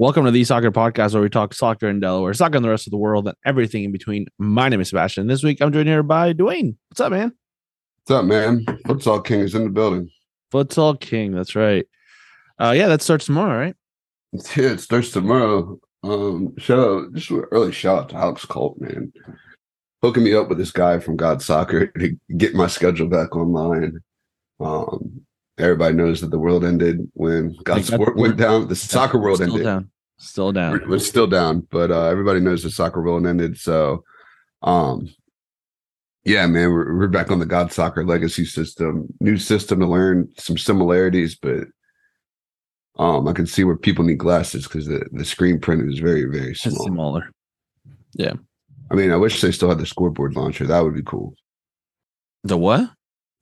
Welcome to the Soccer Podcast, where we talk soccer in Delaware, soccer in the rest of the world, and everything in between. My name is Sebastian. This week, I'm joined here by Dwayne. What's up, man? What's up, man? Futsal King is in the building. Futsal King. That's right. Uh, yeah, that starts tomorrow, right? Yeah, it starts tomorrow. Um, shout out, just an early shout out to Alex Colt, man, hooking me up with this guy from GotSoccer to get my schedule back online. Um, everybody knows that the world ended when GotSport went down. The soccer world Still ended. down. Still down. We're, we're still down, but uh, everybody knows the soccer world ended. So, um, yeah, man, we're, we're back on the GotSoccer legacy system. New system to learn some similarities, but um, I can see where people need glasses because the, the screen print is very very It's small. smaller. Yeah. I mean, I wish they still had the scoreboard launcher. That would be cool. The what?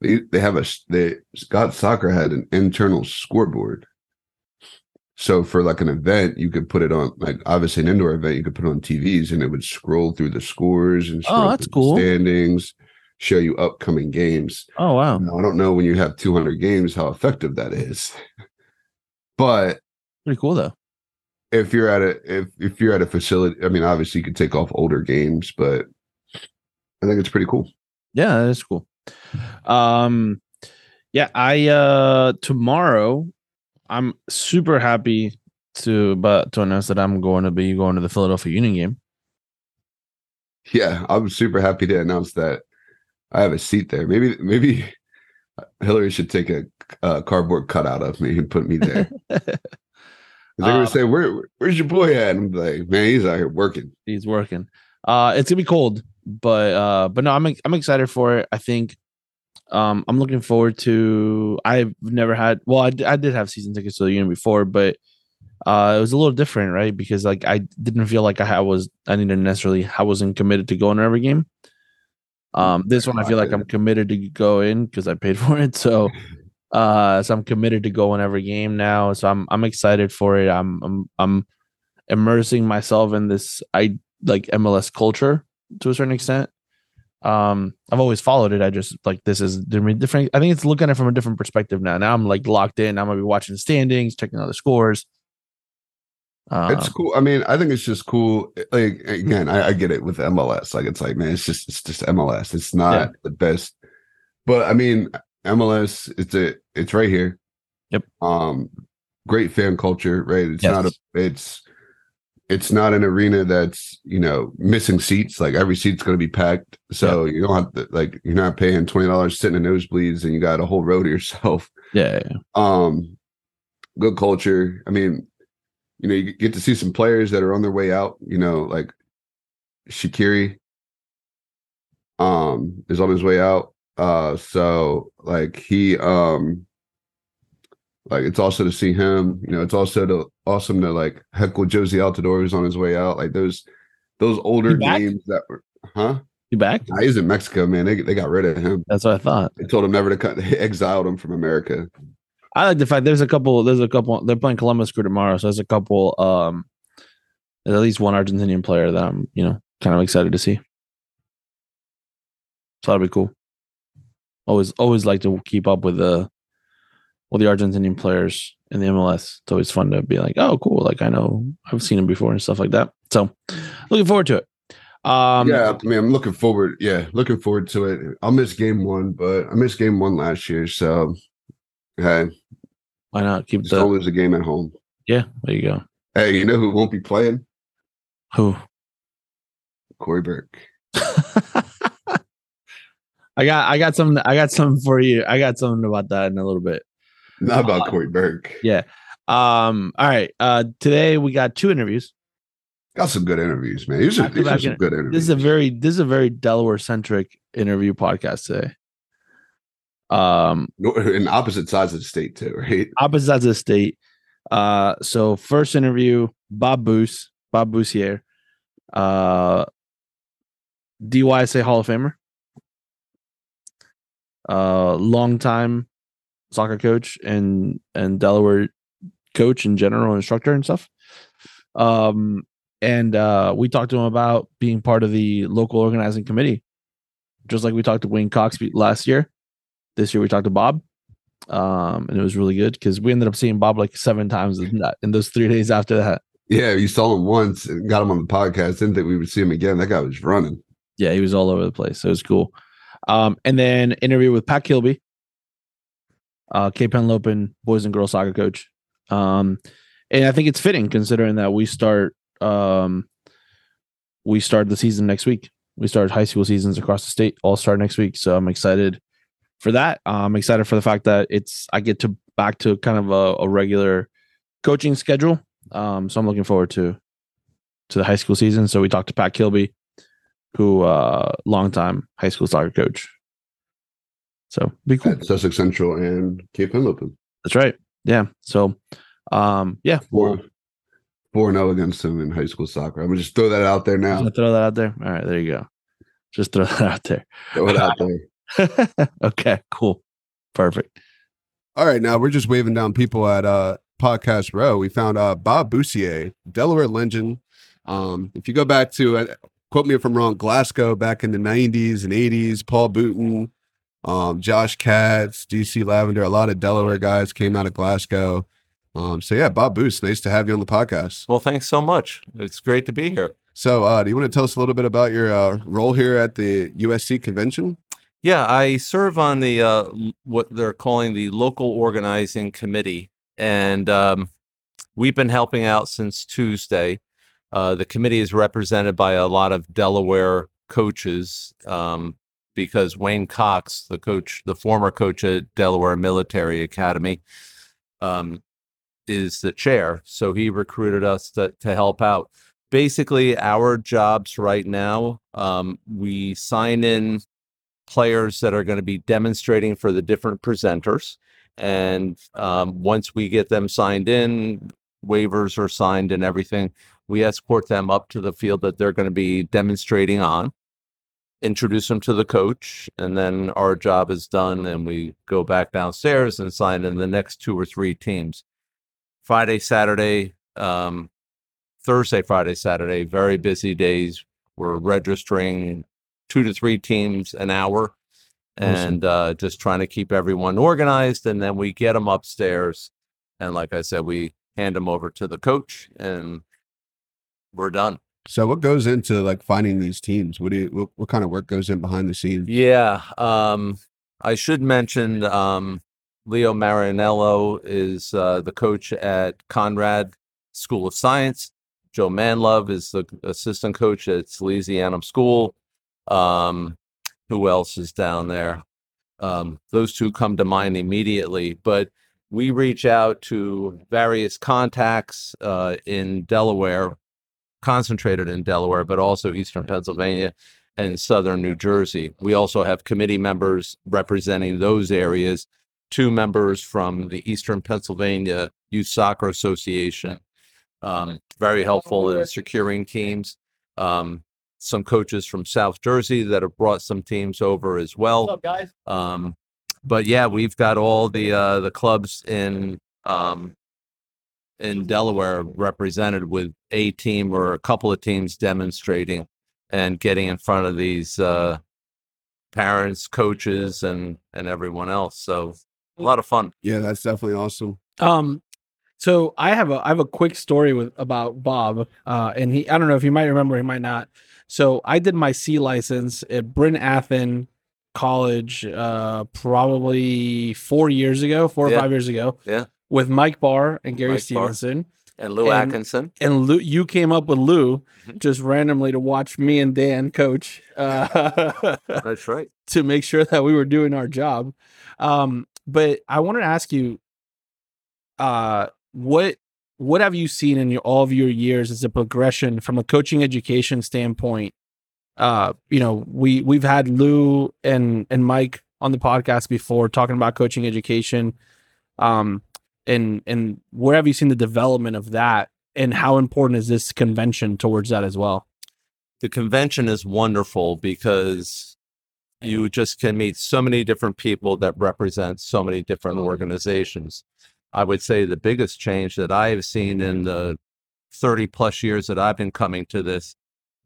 They they have a they GotSoccer had an internal scoreboard. So for like an event, you could put it on like obviously an indoor event, you could put it on TVs and it would scroll through the scores and Oh, that's cool. standings, show you upcoming games. Oh, wow. Now, I don't know when you have 200 games how effective that is, but Pretty cool, though. if you're at a if if you're at a facility, I mean, obviously you could take off older games, but I think it's pretty cool. Yeah, that is cool. Um, yeah, I uh tomorrow I'm super happy to but to announce that I'm going to be going to the Philadelphia Union game. Yeah, I'm super happy to announce that I have a seat there. Maybe maybe Hillary should take a, a cardboard cutout of me and put me there. They're Uh, gonna say, "Where where's your boy at?" And I'm like, "Man, he's out here working." He's working. Uh, it's gonna be cold, but uh, but no, I'm I'm excited for it. I think, um, I'm looking forward to. I've never had. Well, I, I did have season tickets to the Union before, but uh, it was a little different, right? Because like I didn't feel like I was I didn't necessarily I wasn't committed to going to every game. Um, this one I feel like I'm committed to go in because I paid for it. So, uh, so I'm committed to go in every game now. So I'm I'm excited for it. I'm I'm I'm immersing myself in this I like MLS culture to a certain extent. Um, I've always followed it. I just like this is different. I think it's looking at it from a different perspective now. Now I'm like locked in. I'm gonna be watching standings, checking out the scores. Uh, It's cool. I mean, I think it's just cool. Like again, I, I get it with MLS. Like it's like, man, it's just it's just MLS. It's not Yeah. the best, but I mean, MLS. It's a it's right here. Yep. Um, great fan culture, right? It's Yes. not a it's it's not an arena that's you know missing seats. Like every seat's going to be packed, so you don't have to like you're not paying twenty dollars sitting in nosebleeds, and you got a whole row to yourself. Yeah, yeah, um good culture. I mean you know you get to see some players that are on their way out you know like Shaqiri um is on his way out. Uh so like he um like it's also to see him you know it's also to awesome to like heckle Jozy Altidore who's on his way out like those those older games that were huh you back? Nah, he's in mexico man they, they got rid of him That's what I thought. they told him never to cut they exiled him from america I like the fact there's a couple. There's a couple. They're playing Columbus Crew tomorrow, so there's a couple. Um, there's at least one Argentinian player that I'm, you know, kind of excited to see. So that'll be cool. Always, always like to keep up with the, with the Argentinian players in the MLS. It's always fun to be like, oh, cool. Like I know I've seen him before and stuff like that. So, looking forward to it. Um, yeah, I mean, I'm looking forward. Yeah, looking forward to it. I'll miss game one, but I missed game one last year, so hey, why not keep the? lose a game at home. Yeah, there you go. Hey, you know who won't be playing? Who? Cory Burke. I got I got something I got something for you. I got something about that in a little bit. Not about Cory Burke. Yeah. Um, all right. Uh today we got two interviews. Got some good interviews, man. These are, these are some good interviews. This is a very this is a very Delaware centric interview podcast today. Um in opposite sides of the state too, right? opposite sides of the state. Uh so first interview, Bob Boos, Bob Bussiere, uh DYSA Hall of Famer. Uh longtime soccer coach and and Delaware coach in general, instructor and stuff. Um and uh we talked to him about being part of the local organizing committee. Just like we talked to Wayne Cox last year. This year we talked to Bob. Um, and it was really good because we ended up seeing Bob like seven times in, that, in those three days after that. Yeah, you saw him once and got him on the podcast. Didn't think we would see him again. That guy was running. Yeah, he was all over the place. So it was cool. Um, and then interview with Pat Kilby, uh, Cape Henlopen boys and girls soccer coach. Um, and I think it's fitting considering that we start um, we start the season next week. We start high school seasons across the state all start next week. So I'm excited for that. Uh, I'm excited for the fact that it's I get to back to kind of a, a regular coaching schedule. Um, so I'm looking forward to to the high school season. So we talked to Pat Kilby, who uh longtime high school soccer coach. So be cool. At Sussex Central and Cape Henlopen. That's right. Yeah. So um yeah, Four four zero against him in high school soccer. I'm gonna just throw that out there now. Throw that out there. All right, there you go. Just throw that out there. Throw it out there. okay, cool. Perfect. All right, now we're just waving down people at uh podcast row. We found uh Bob Bussiere, Delaware legend. Um, if you go back to uh, quote me if I'm wrong, Glasgow back in the 90s and 80s, Paul Booton, um, Josh Katz, DC Lavender, a lot of Delaware guys came out of Glasgow. Um, so yeah, Bob Boost, nice to have you on the podcast. Well, thanks so much. It's great to be here. So, uh, do you want to tell us a little bit about your uh, role here at the USC convention? Yeah, I serve on the uh, what they're calling the local organizing committee, and um, we've been helping out since Tuesday. Uh, the committee is represented by a lot of Delaware coaches um, because Wayne Cox, the coach, the former coach at Delaware Military Academy, um, is the chair. So he recruited us to, to help out. Basically, our jobs right now, um, we sign in players that are going to be demonstrating for the different presenters. And um, once we get them signed in, waivers are signed and everything, we escort them up to the field that they're going to be demonstrating on, introduce them to the coach, and then our job is done. And we go back downstairs and sign in the next two or three teams. Friday, Saturday, um, Thursday, Friday, Saturday, very busy days. We're registering two to three teams an hour and uh, just trying to keep everyone organized. And then we get them upstairs. And like I said, we hand them over to the coach and we're done. So, what goes into like finding these teams? What do you, what, what kind of work goes in behind the scenes? Yeah. Um, I should mention um, Leo Marinello is uh, the coach at Conrad School of Science. Joe Manlove is the assistant coach at Salesianum School. Um, who else is down there? Um, those two come to mind immediately, but we reach out to various contacts uh, in Delaware, concentrated in Delaware, but also Eastern Pennsylvania and Southern New Jersey. We also have committee members representing those areas, two members from the Eastern Pennsylvania Youth Soccer Association. Um, very helpful in securing teams. Um, some coaches from South Jersey that have brought some teams over as well. What's up, guys? Um, but yeah, we've got all the uh, the clubs in um, in Delaware represented with a team or a couple of teams demonstrating and getting in front of these uh, parents, coaches, and and everyone else. So a lot of fun. Yeah, that's definitely awesome. Um, so I have a I have a quick story with about Bob. Uh, and he I don't know if you might remember, he might not. So I did my C license at Bryn Athyn College, uh, probably four years ago, four or Yeah. five years ago. Yeah. With Mike Barr and Gary Mike Barr. Stevenson. And Lou And- Atkinson. And Lou, you came up with Lou Mhm. just randomly to watch me and Dan coach uh, That's right. to make sure that we were doing our job. Um, but I wanted to ask you, uh, what what have you seen in your, all of your years as a progression from a coaching education standpoint? Uh, you know, we we've had Lou and and Mike on the podcast before talking about coaching education. Um, and and where have you seen the development of that, and how important is this convention towards that as well? the convention is wonderful because you just can meet so many different people that represent so many different organizations. I would say the biggest change that I have seen in the 30 plus years that I've been coming to this,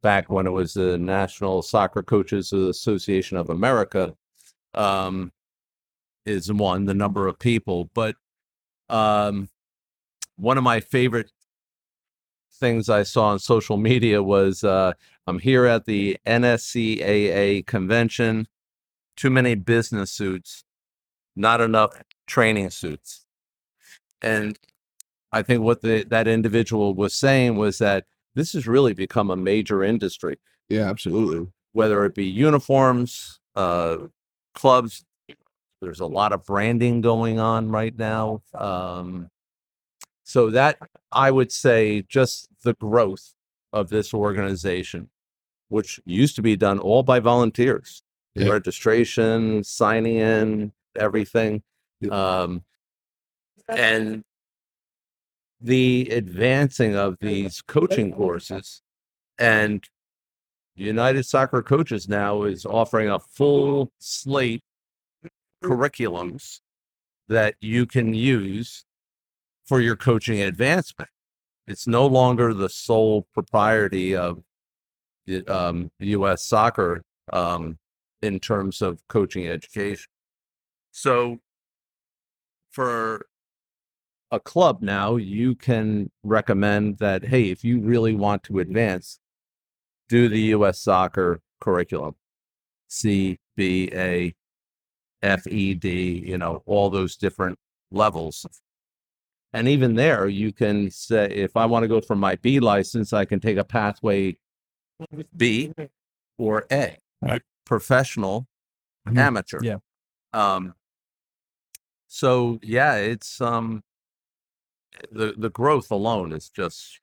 back when it was the National Soccer Coaches Association of America, um, is one, the number of people. But um, one of my favorite things I saw on social media was uh, I'm here at the NSCAA convention. Too many business suits, not enough training suits. And I think what the, that individual was saying was that this has really become a major industry, Yeah, absolutely. whether it be uniforms, uh, clubs. There's a lot of branding going on right now. Um, so that I would say just the growth of this organization, which used to be done all by volunteers, Yeah. registration, signing in, everything. Yeah. Um, and the advancing of these coaching courses and United Soccer Coaches now is offering a full slate curriculums that you can use for your coaching advancement. It's no longer the sole propriety of the um, U.S. soccer um, in terms of coaching education. So, for a club now, you can recommend that, hey, if you really want to advance, do the U.S. soccer curriculum, C, B, A, F, E, D, you know, all those different levels. And even there, you can say, if I want to go for my B license, I can take a pathway B or A, Right. professional, Mhm. amateur. Yeah. Um, so yeah, it's um, the the growth alone is just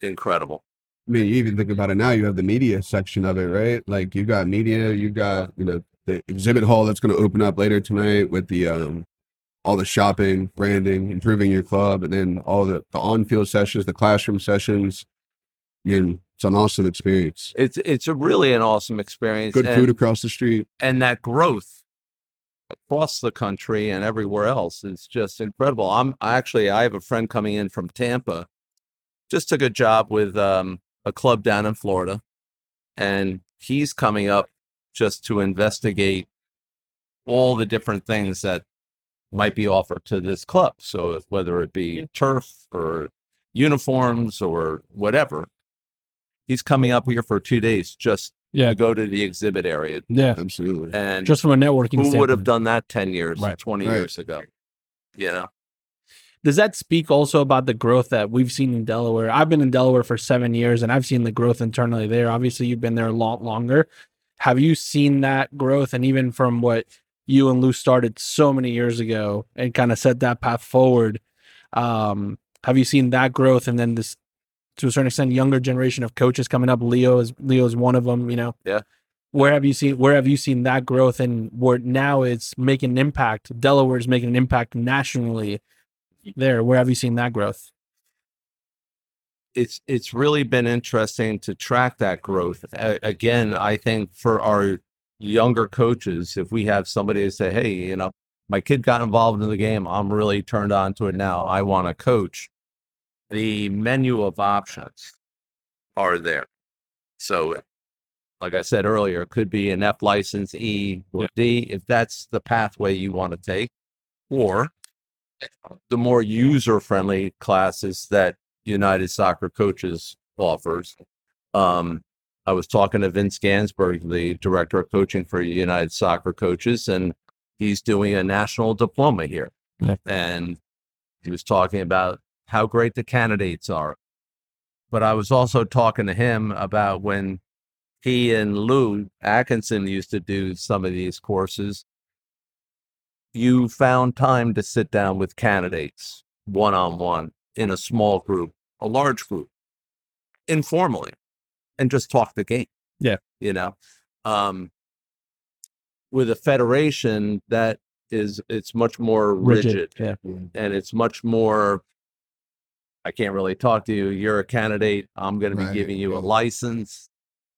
incredible. I mean, you even think about it now, you have the media section of it, right? Like you got media, you got, you know, the exhibit hall that's going to open up later tonight with the, um, all the shopping, branding, improving your club, and then all the, the on-field sessions, the classroom sessions. It's an awesome experience. It's it's a really an awesome experience. Good and, food across the street. and that growth across the country and everywhere else is just incredible. I'm I actually I have a friend coming in from Tampa, just took a job with um, a club down in Florida, and he's coming up just to investigate all the different things that might be offered to this club. So whether it be turf or uniforms or whatever, he's coming up here for two days just Yeah. to go to the exhibit area Yeah. Absolutely. and Just from a networking standpoint, who would have done that 10 years, Right. 20 Right. years ago? You know, Does that speak also about the growth that we've seen in Delaware? I've been in Delaware for seven years and I've seen the growth internally there. Obviously, you've been there a lot longer. Have you seen that growth? And even from what you and Lou started so many years ago and kind of set that path forward, um, have you seen that growth? And then this, to a certain extent, younger generation of coaches coming up. Leo is Leo is one of them. You know, Yeah. Where have you seen Where have you seen that growth? And where now it's making an impact. Delaware is making an impact nationally there where have you seen that growth it's it's really been interesting to track that growth. A- again, I think for our younger coaches, if we have somebody to say, "Hey, you know, my kid got involved in the game. I'm really turned on to it now. I want to coach." The menu of options are there. So, like I said earlier, it could be an F license, E or D, if that's the pathway you want to take, or the more user friendly classes that United Soccer Coaches offers. Um, I was talking to Vince Ganzberg, the director of coaching for United Soccer Coaches, and he's doing a national diploma here. Yeah. And he was talking about how great the candidates are. But I was also talking to him about when he and Lou Atkinson used to do some of these courses. You found time to sit down with candidates one on one in a small group, a large group, informally, and just talk the game. Yeah. You know, um, with a federation that is, it's much more rigid, yeah and it's much more. I can't really talk to you. You're a candidate. I'm going to be giving you a license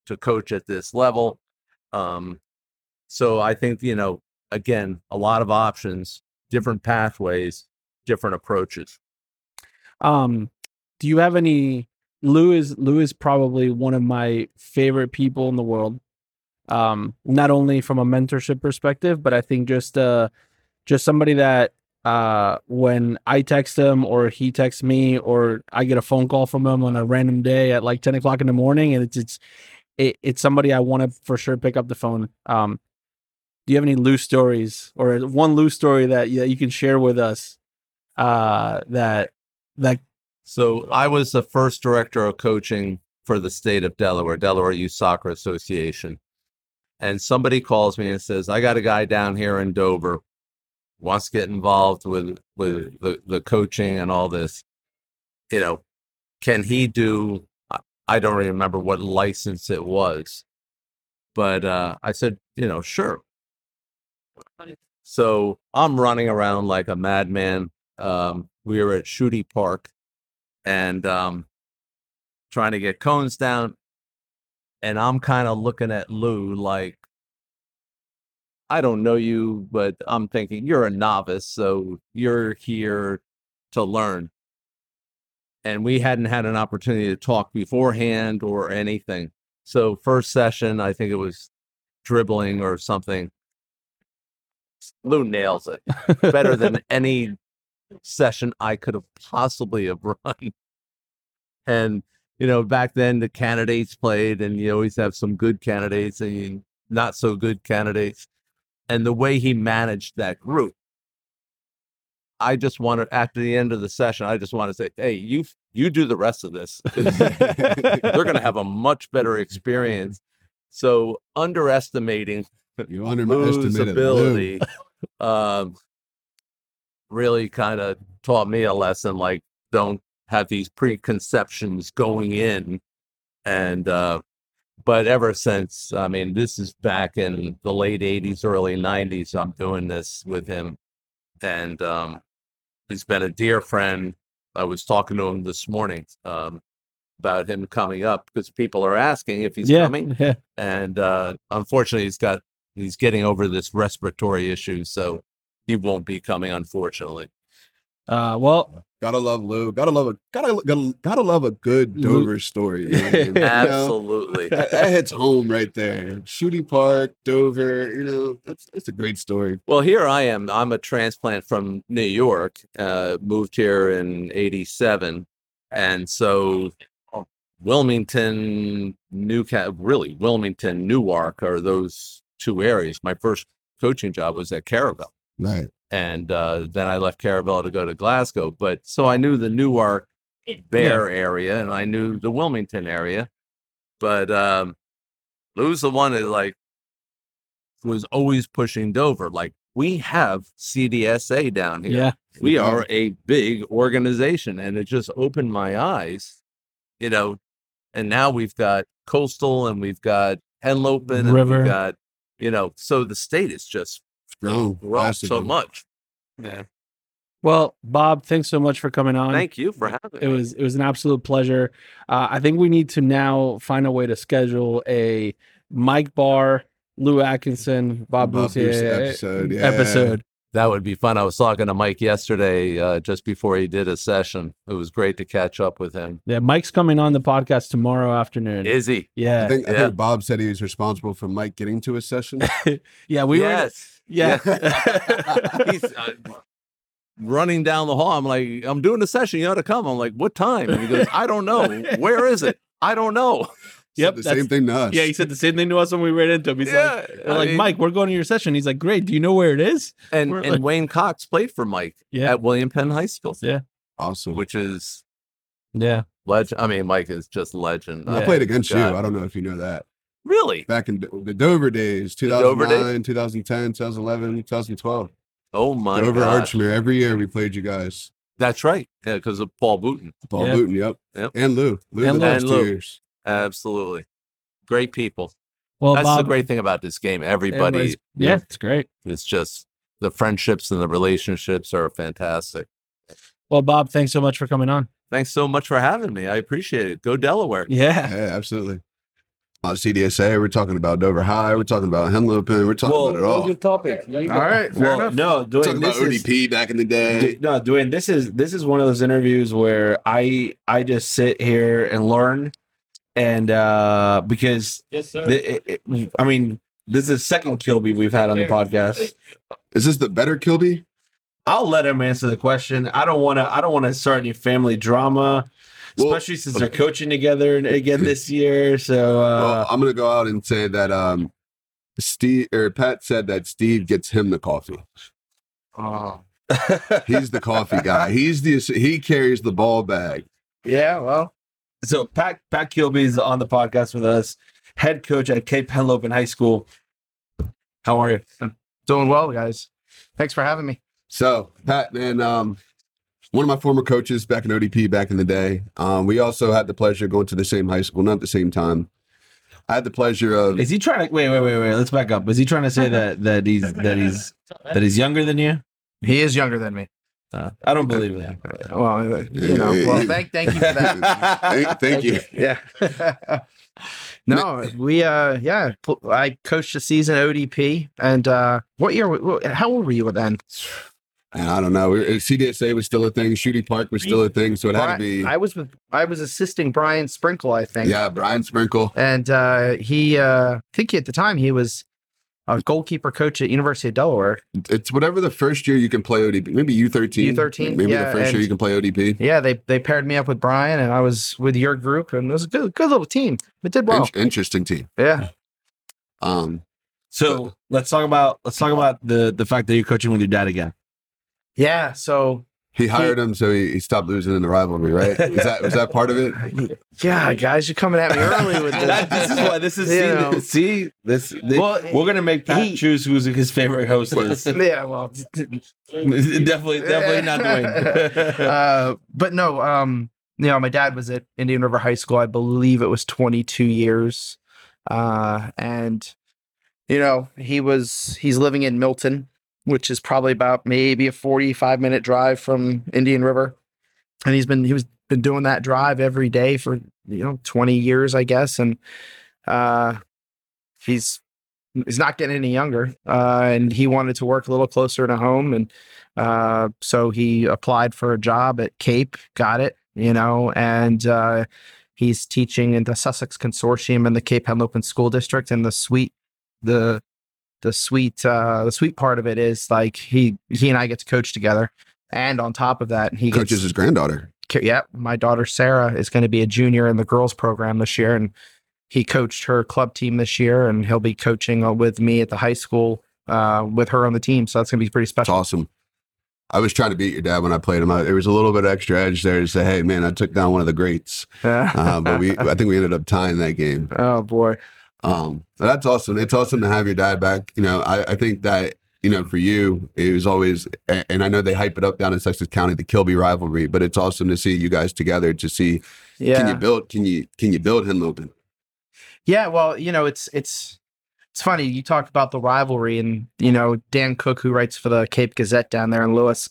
to coach at this level. Um, so I think, you know, again, a lot of options, different pathways, different approaches. um do you have any lou is lou is probably one of my favorite people in the world um not only from a mentorship perspective but i think just uh just somebody that uh, when I text him or he texts me or I get a phone call from him on a random day at like ten o'clock in the morning, and it's it's it, it's somebody I want to for sure pick up the phone. Um, do you have any loose stories or one loose story that that you can share with us? Uh, that that So I was the first director of coaching for the state of Delaware, Delaware Youth Soccer Association. And somebody calls me and says, I got a guy down here in Dover, wants to get involved with with the, the coaching and all this. You know, can he do I- don't remember what license it was. But uh, I said, you know, sure. So I'm running around like a madman. Um, we were at Schutte Park and um, trying to get cones down. And I'm kind of looking at Lou like, I don't know you, but I'm thinking you're a novice, so you're here to learn. And we hadn't had an opportunity to talk beforehand or anything. So, first session, I think it was dribbling or something. Lou nails it better than any session I could have possibly have run. And you know, back then the candidates played, and you always have some good candidates and not so good candidates. And the way he managed that group, I just wanted after the end of the session, I just want to say, "Hey, you you do the rest of this. They're going to have a much better experience." So underestimating You underestimated ability um, really kind of taught me a lesson like don't have these preconceptions going in. And uh but ever since i mean this is back in the late 80s early 90s i'm doing this with him. And um he's been a dear friend. I was talking to him this morning um about him coming up because people are asking if he's yeah, coming. Yeah. and uh, unfortunately he's got he's getting over this respiratory issue. So he won't be coming unfortunately Uh, well, Gotta love Lou. Gotta love a gotta gotta, gotta love a good Lou- Dover story. you know? You know? absolutely That, that hits home right there. Schutte Park, Dover. You know, that's that's a great story. well here i am i'm a transplant from new york uh, moved here in 87 and so wilmington newcastle really wilmington newark are those two areas my first coaching job was at caravel Right. and uh, then I left Caravel to go to Glasgow. But so I knew the Newark Bear area and I knew the Wilmington area. But um, Lou's the one that like was always pushing Dover. Like we have CDSA down here. yeah. We are a big organization, and it just opened my eyes, you know. And now we've got Coastal, and we've got Henlopen, and River. we've got, you know, so the state is just Grown grown so much. Yeah. Well, Bob, thanks so much for coming on. Thank you for having It me. was it was an absolute pleasure. Uh, I think we need to now find a way to schedule a Mike Barr, Lou Atkinson, Bob, Bob Booth Booth episode. Yeah. episode. That would be fun. I was talking to Mike yesterday, uh, just before he did a session. It was great to catch up with him. Yeah, Mike's coming on the podcast tomorrow afternoon. Is he? yeah, I think, I Yeah. think Bob said he was responsible for Mike getting to a session. yeah, we were. yes. Yeah, He's uh, running down the hall. I'm like, I'm doing a session. You ought to come. I'm like, what time? And he goes, I don't know. Where is it? I don't know. Yep, Said the same thing to us. yeah. He said the same thing to us when we ran into him. He's like, I like, mean, Mike, we're going to your session. He's like, great. Do you know where it is? and, we're and like- Wayne Cox played for Mike Yeah, at William Penn High School, Yeah. awesome. which is yeah. legend. I mean, Mike is just legend. I played against God. you. I don't know if you know that. Really? Back in the Dover days, Dover 2009, days? 2010, 2011, 2012. Oh my Dover God. Archmere. Every year we played you guys. That's right. Yeah, because of Paul Booton. Paul Yeah. Booton, yep. Yep. And Lou. Lou And the Lou. last And two years. Absolutely. Great people. Well, That's Bob, the great thing about this game. Everybody everybody's- Yeah, it's great. it's just the friendships and the relationships are fantastic. Well, Bob, thanks so much for coming on. Thanks so much for having me. I appreciate it. Go Delaware. Yeah. Yeah, absolutely. On CDSA, we're talking about Dover High. We're talking about Henlopen. We're talking about it all. good topic. All right, fair Well, enough. no, doing talking about this is, ODP back in the day. d- no, doing this is this is one of those interviews where I I just sit here and learn, and uh because Yes, sir. the, it, it- I mean this is the second Kilby we've had on the podcast. Is this the better Kilby? I'll let him answer the question. I don't want to. I don't want to start any family drama, Well- especially since they're coaching together again this year. So uh, well, I'm gonna go out and say that um, Steve or Pat said that Steve gets him the coffee. oh. He's the coffee guy. He's the he carries the ball bag. yeah. Well, so Pat Pat Kilby is on the podcast with us, head coach at Cape Henlopen High School. How are you? Doing well, guys. Thanks for having me. So Pat, man, um, one of my former coaches back in ODP back in the day. Um, we also had the pleasure of going to the same high school, not at the same time. I had the pleasure of Is he trying to wait? Wait, wait, wait. Let's back up. Is he trying to say that that he's that he's that he's younger than you? He is younger than me. Uh, I don't believe that. Well, you know. Well, thank thank you for that. thank, thank you. Yeah. no, we uh yeah, I coached a season ODP and uh what year how old were you then? And I don't know. we- CDSA was still a thing. Shooting Park was still a thing. So it had to be. I was with I was assisting Brian Sprinkle, I think. Yeah, Brian Sprinkle. And uh he uh I think at the time he was a goalkeeper coach at University of Delaware. It's whatever the first year you can play ODP. Maybe U13. U13, Maybe yeah, the first year you can play ODP. Yeah, they they paired me up with Brian and I was with your group and it was a good good little team. It did well. In- interesting team. Yeah. Um, So let's talk about let's talk about the the fact that you're coaching with your dad again. Yeah. So he hired him, so he, he stopped losing in the rivalry, right? Was that was that part of it? yeah, guys, you're coming at me early with That- this. this is why this is You see, know. see this. thi- Well, we're gonna make Pat he- choose who's his favorite host is. yeah, well, definitely, definitely not doing. uh, but no, um, you know, my dad was at Indian River High School. I believe it was 22 years, uh, and you know, he was he's living in Milton, which is probably about maybe a 45 minute drive from Indian River, and he's been he was been doing that drive every day for you know 20 years, I guess, and uh, he's he's not getting any younger, uh, and he wanted to work a little closer to home, and uh, so he applied for a job at Cape, got it, you know, and uh, he's teaching in the Sussex Consortium in the Cape Henlopen School District. And the suite, the the sweet, uh, the sweet part of it is like he he and I get to coach together, and on top of that, he Coaches gets his granddaughter. Yeah, my daughter Sarah is going to be a junior in the girls program this year, and he coached her club team this year, and he'll be coaching uh, with me at the high school uh, with her on the team. So that's going to be pretty special. awesome. I was trying to beat your dad when I played him. I, there was a little bit of extra edge there to say, "Hey, man, I took down one of the greats." Uh, but we, I think we ended up tying that game. oh boy, Um, but that's awesome. It's awesome to have your dad back. You know, I, I think that you know for you, it was always, and I know they hype it up down in Sussex County, the Kilby rivalry. But it's awesome to see you guys together. To see, yeah, can you build? Can you can you build Henlopen? yeah. Well, you know, it's it's it's funny. You talked about the rivalry, and you know, Dan Cook, who writes for the Cape Gazette down there in Lewes,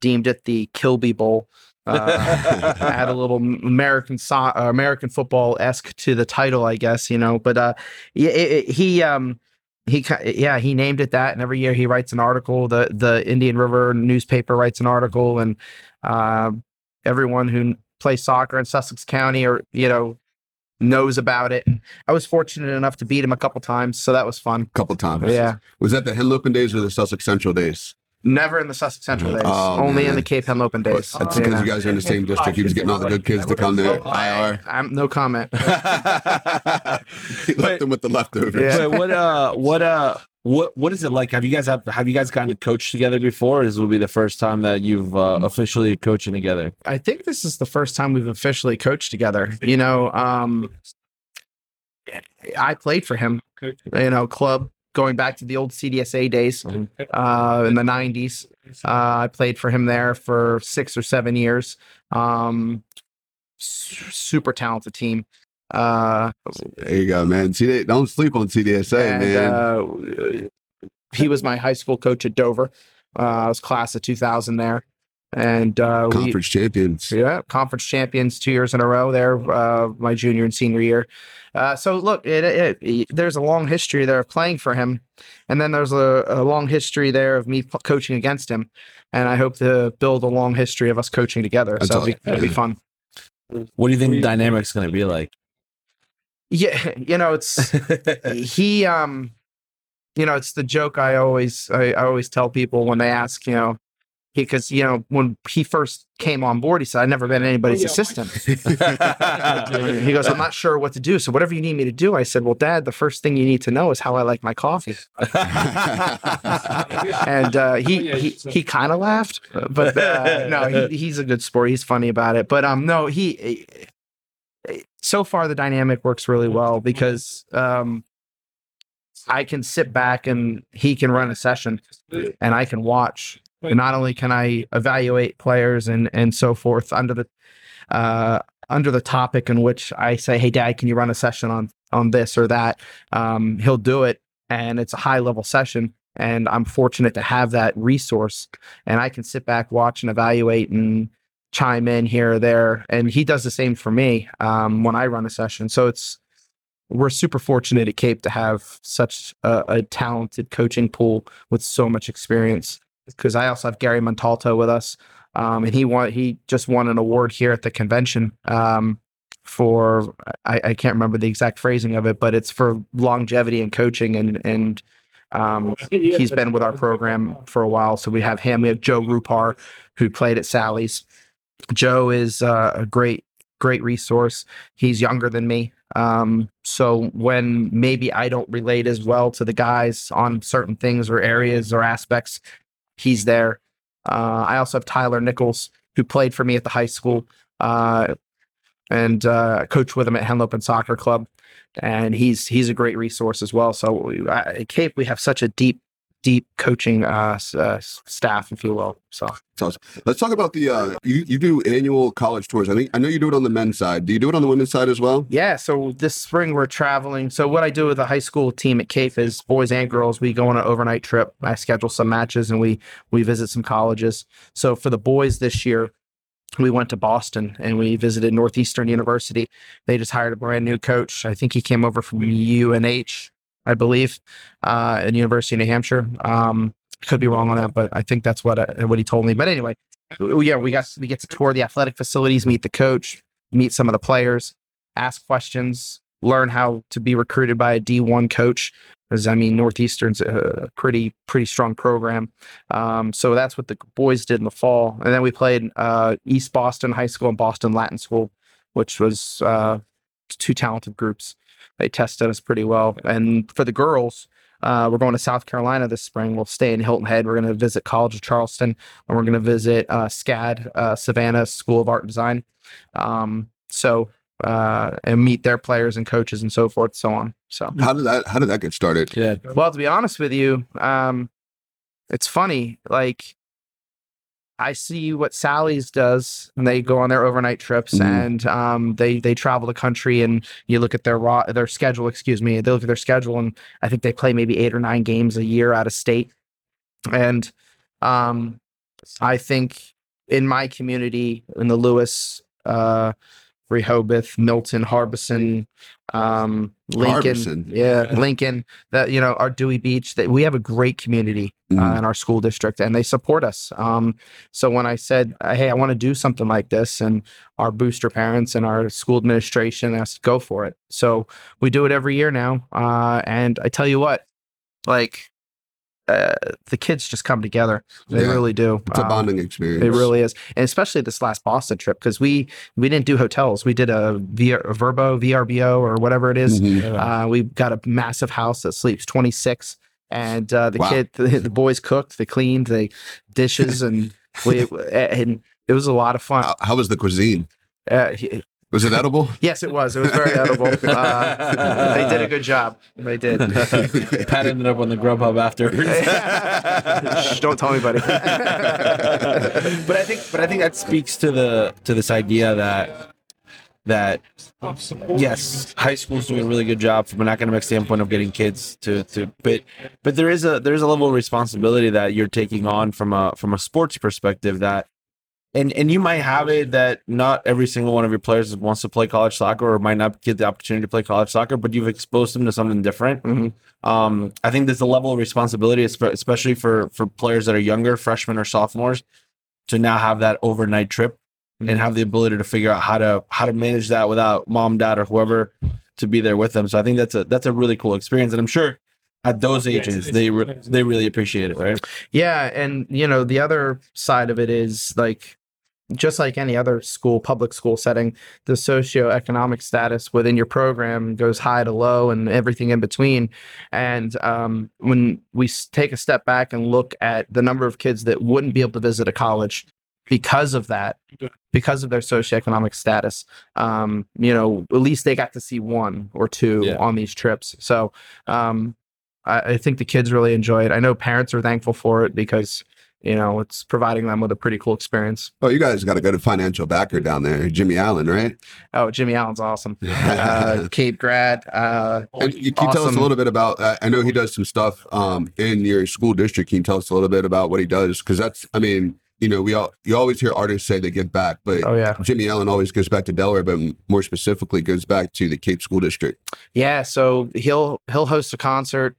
deemed it the Kilby Bowl. Uh, add a little American so- uh, American football esque to the title, I guess. You know, but uh, yeah, it, it- he um he yeah he named it that, and every year he writes an article. The the Indian River newspaper writes an article, and uh, everyone who plays soccer in Sussex County or you know knows about it. I was fortunate enough to beat him a couple times, so that was fun. A couple times. Yeah, Was that the Henlopen days or the Sussex Central days? Never in the Sussex Central days, Oh, only in the Cape Henlopen days. That's Yeah. because you guys are in the same district. He was getting all the good kids to come to IR. I'm no comment. he left them with the leftovers. Yeah. But what uh what uh what what is it like? Have you guys have have you guys gotten to coach together before? Or this will be the first time that you've uh, officially coaching together. I think this is the first time we've officially coached together. You know, um, I played for him, you know, club going back to the old CDSA days Mhm. uh, in the 90s. Uh, I played for him there for six or seven years. Um, su- super talented team. Uh, There you go, man. CD, don't sleep on CDSA, and, man. uh, he was my high school coach at Dover. Uh, I was class of 2000 there. And uh, we, Conference champions. yeah, conference champions two years in a row there, uh, my junior and senior year. Uh, so look, it, it, it- there's a long history there of playing for him, and then there's a, a long history there of me p- coaching against him, and I hope to build a long history of us coaching together. That's so it'll be, it'll be fun. What do you think the dynamic's gonna be like? Yeah, you know, it's he. Um, you know, it's the joke I always I, I always tell people when they ask, you know, because you know when he first came on board, he said, "I've never been anybody's assistant." he goes, "I'm not sure what to do, so whatever you need me to do." I said, "Well, Dad, the first thing you need to know is how I like my coffee." and uh, he, he he kind of laughed, but uh, no, he, he's a good sport. He's funny about it. But um, no, he. So far, the dynamic works really well because um, I can sit back and he can run a session, and I can watch. Not only can I evaluate players and and so forth under the uh, under the topic in which I say, "Hey, Dad, can you run a session on on this or that?" Um, he'll do it, and it's a high level session and I'm fortunate to have that resource and I can sit back, watch and evaluate and chime in here or there. And he does the same for me um, when I run a session. So it's, we're super fortunate at Cape to have such a, a talented coaching pool with so much experience. Because I also have Gary Montalto with us, um, and he won. He just won an award here at the convention um, for I, I can't remember the exact phrasing of it, but it's for longevity and coaching and and um, he's been with our program for a while. So we have him. We have Joe Rupar, who played at Sally's. Joe is uh, a great, great resource. He's younger than me. Um, so when maybe I don't relate as well to the guys on certain things or areas or aspects, he's there. Uh, I also have Tyler Nichols, who played for me at the high school uh, and uh, coached with him at Henlopen Soccer Club and he's he's a great resource as well. So we, Cape, we have such a deep deep coaching uh, uh, staff, if you will. So Awesome. Let's talk about the uh you, you do annual college tours. I think I know you do it on the men's side. Do you do it on the women's side as well? yeah, so this spring we're traveling. So what I do with the high school team at Cape is boys and girls. We go on an overnight trip. I schedule some matches and we we visit some colleges. So for the boys this year. We went to Boston and we visited Northeastern University. They just hired a brand new coach. I think he came over from UNH, I believe, uh, at University of New Hampshire. Um, could be wrong on that, but I think that's what uh, what he told me. But anyway, yeah, we got we get to tour the athletic facilities, meet the coach, meet some of the players, ask questions, learn how to be recruited by a D one coach. Because I mean, Northeastern's a pretty pretty strong program. Um, so that's what the boys did in the fall, and then we played uh, East Boston High School and Boston Latin School, which was uh, two talented groups. They tested us pretty well. And for the girls, uh, we're going to South Carolina this spring. We'll stay in Hilton Head. We're going to visit College of Charleston, and we're going to visit uh, SCAD, uh, Savannah School of Art and Design. Um, so uh, and meet their players and coaches and so forth, so on. So How did that how did that get started? Yeah. well, to be honest with you, um, it's funny. Like I see what Sally's does, and they go on their overnight trips, Mhm. and um, they they travel the country, and you look at their raw their schedule. Excuse me, they look at their schedule, and I think they play maybe eight or nine games a year out of state, and um, I think in my community in the Lewes. Uh, Rehoboth, Milton, Harbeson, um, Lincoln, Harbeson. yeah, Lincoln, that you know, our Dewey Beach. That we have a great community uh, Mhm. in our school district, and they support us. Um, so when I said, uh, "Hey, I want to do something like this," and our booster parents and our school administration asked, "Go for it." So we do it every year now, uh, and I tell you what, like. Uh, the kids just come together. They Yeah. really do. It's a Um, bonding experience. it really is, and especially this last Boston trip because we we didn't do hotels. We did a, v, a Verbo VRBO or whatever it is. Mhm. Uh, we got a massive house that sleeps twenty six, and uh, the Wow. kid the, the boys cooked, they cleaned, they dishes, and we and it was a lot of fun. How, how was the cuisine? Uh, he- Was it edible? yes, it was. It was very edible. Uh, they did a good job. They did. Pat ended up on the Grubhub afterwards. Shh, don't tell anybody. but I think, but I think that speaks to the to this idea that that yes, high school's doing a really good job from an academic standpoint of getting kids to to but but there is a there's a level of responsibility that you're taking on from a from a sports perspective that and and you might have it that not every single one of your players wants to play college soccer or might not get the opportunity to play college soccer, but you've exposed them to something different. Mhm. Um, I think there's a level of responsibility, especially for for players that are younger, freshmen or sophomores, to now have that overnight trip and have the ability to figure out how to how to manage that without mom, dad, or whoever to be there with them. So I think that's a that's a really cool experience, and I'm sure at those ages, they re- they really appreciate it, right? Yeah, and you know the other side of it is like just like any other school, public school setting, the socioeconomic status within your program goes high to low and everything in between. And um, when we take a step back and look at the number of kids that wouldn't be able to visit a college because of that, because of their socioeconomic status, um, you know, at least they got to see one or two Yeah. on these trips. So um, I, I think the kids really enjoy it. I know parents are thankful for it because you know it's providing them with a pretty cool experience. Oh, you guys got a good financial backer down there, Jimmy Allen, right? Oh, Jimmy Allen's awesome. Uh, Cape grad. Uh, And you, can you tell us a little bit about? Uh, I know he does some stuff um, in your school district. Can you tell us a little bit about what he does? Because that's, I mean, you know, we all you always hear artists say they give back, but oh yeah, Jimmy Allen always gives back to Delaware, but more specifically goes back to the Cape School District. yeah. So he'll he'll host a concert,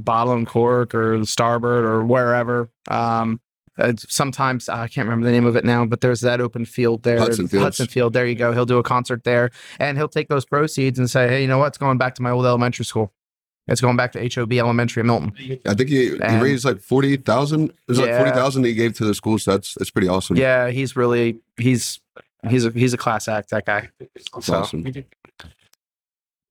Bottle and Cork or the Starboard or wherever. Um, uh, sometimes I can't remember the name of it now, but there's that open field there, Hudson. Hudson Field. There you go. He'll do a concert there, and he'll take those proceeds and say, hey, you know what? It's going back to my old elementary school. It's going back to HOB Elementary in Milton. I think he, he raised like forty thousand. It was like Yeah. forty thousand he gave to the school. So that's that's pretty awesome. Yeah, he's really he's he's a he's a class act. That guy. That's So- awesome.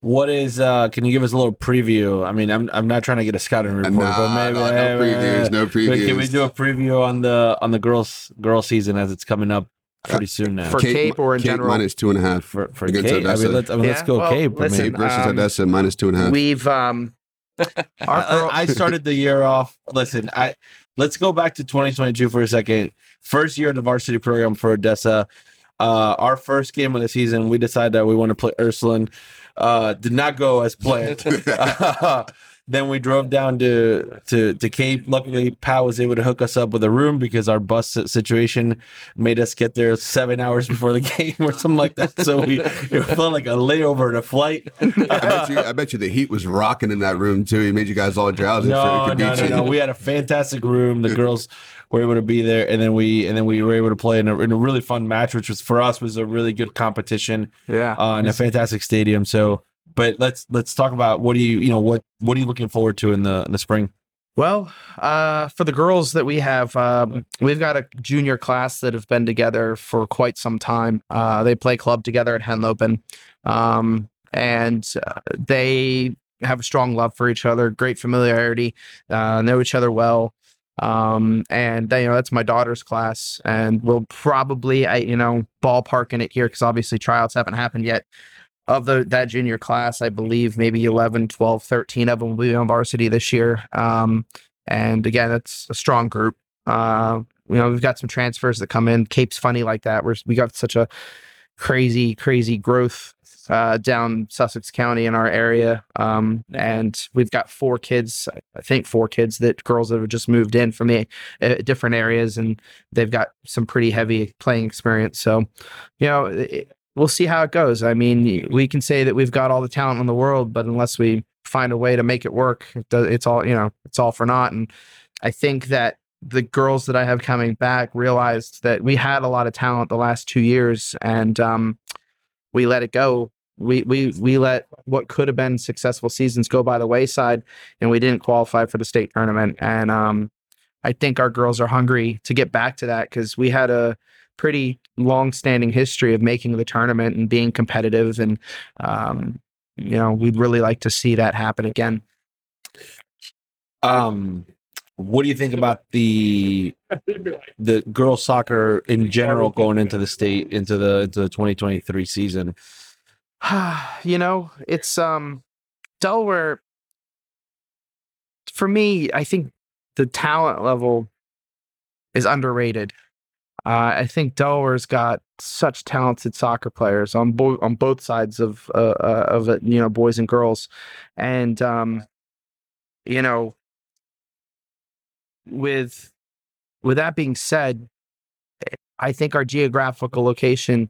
What is? uh Can you give us a little preview? I mean, I'm I'm not trying to get a scouting report, Nah, but maybe no, no previews, no But can we do a preview on the on the girls girl season as it's coming up pretty soon now? For Cape or in Cape general? minus two and a half. for for Against Cape, I Odessa. mean, let's, I mean, let's go well, Cape. Listen, Cape versus um, Odessa minus two and a half. We've um our I, I started the year off. Listen, I let's go back to 2022 for a second. First year of the varsity program for Odessa. Uh, our first game of the season, we decided that we want to play Ursuline. Uh, did not go as planned. then we drove down to, to to Cape. Luckily, Pat was able to hook us up with a room because our bus situation made us get there seven hours before the game or something like that. So we it felt like a layover to flight. I bet you. I bet you the heat was rocking in that room too. He made you guys all drowsy. No, he could no, no, no. We had a fantastic room. The girls were able to be there, and then we and then we were able to play in a, in a really fun match, which was for us was a really good competition yeah. uh, in a fantastic stadium. So, but let's let's talk about what do you you know what what are you looking forward to in the in the spring? Well, uh, for the girls that we have, um, we've got a junior class that have been together for quite some time. Uh, they play club together at Henlopen, um, and uh, they have a strong love for each other, great familiarity, uh, know each other well. Um, and they, you know, that's my daughter's class, and we'll probably, I, you know, ballparking it here because obviously tryouts haven't happened yet. Of the that junior class, I believe maybe 11, 12, 13 of them will be on varsity this year. Um, and again, it's a strong group. Uh, you know, we've got some transfers that come in. Cape's funny like that. We're, we got such a crazy, crazy growth uh, down Sussex County in our area. Um, and we've got four kids, I think four kids that girls that have just moved in from the uh, different areas and they've got some pretty heavy playing experience. So, you know, we'll see how it goes. I mean, we can say that we've got all the talent in the world, but unless we find a way to make it work, it's all, you know, it's all for naught. And I think that the girls that I have coming back realized that we had a lot of talent the last two years and um, we let it go. We, we we let what could have been successful seasons go by the wayside, and we didn't qualify for the state tournament. And um, I think our girls are hungry to get back to that because we had a pretty long-standing history of making the tournament and being competitive, and um, you know we'd really like to see that happen again. Um, what do you think about the the girls soccer in general going into the state into the into the 2023 season? you know, it's um Delaware for me, I think the talent level is underrated. Uh, I think Delaware's got such talented soccer players on both on both sides of uh, uh, of it, you know, boys and girls, and um, you know, with with that being said, I think our geographical location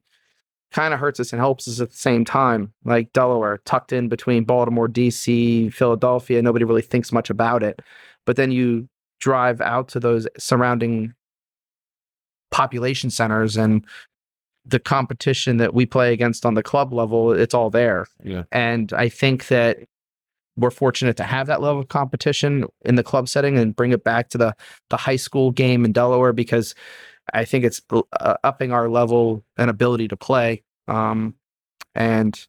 kind of hurts us and helps us at the same time. Like Delaware, tucked in between Baltimore, DC, Philadelphia, nobody really thinks much about it. But then you drive out to those surrounding population centers and the competition that we play against on the club level, it's all there. Yeah. And I think that we're fortunate to have that level of competition in the club setting and bring it back to the the high school game in Delaware because I think it's uh, upping our level and ability to play. Um, and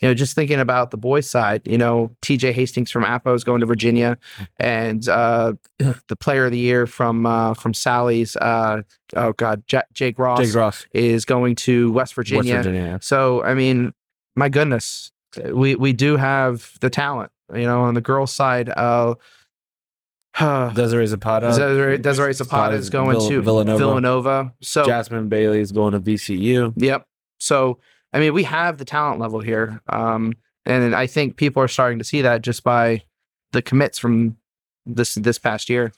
you know, just thinking about the boys' side, you know, TJ Hastings from Apo is going to Virginia, and uh, the Player of the Year from uh, from Sally's, uh, oh God, J- Jake Ross Jake Ross, is going to West Virginia. West Virginia. So I mean, my goodness, we we do have the talent. You know, on the girls' side, uh, Desiree Zapata. Desiree, Desiree Zapata is going Vill- to Villanova. Villanova. So Jasmine Bailey is going to VCU. Yep. So, I mean, we have the talent level here. Um, and I think people are starting to see that just by the commits from this this past year.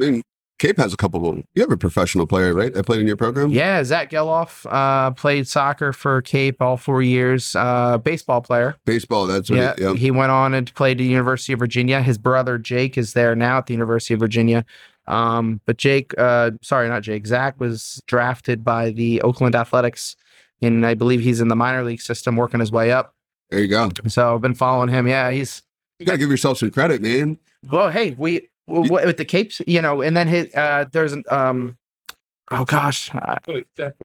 I mean, Cape has a couple. Of, you have a professional player, right? That played in your program. Yeah, Zack Gelof uh, played soccer for Cape all four years. Uh, baseball player. Baseball. That's Yeah, right. Yeah. he went on and played at the University of Virginia. His brother Jake is there now at the University of Virginia. Um, but Jake, uh, sorry, not Jake. Zach was drafted by the Oakland Athletics, and I believe he's in the minor league system, working his way up. There you go. So I've been following him. Yeah, he's You gotta give yourself some credit, man. well. Hey, we with the Capes, you know, and then his uh, there's an um. Oh gosh, I,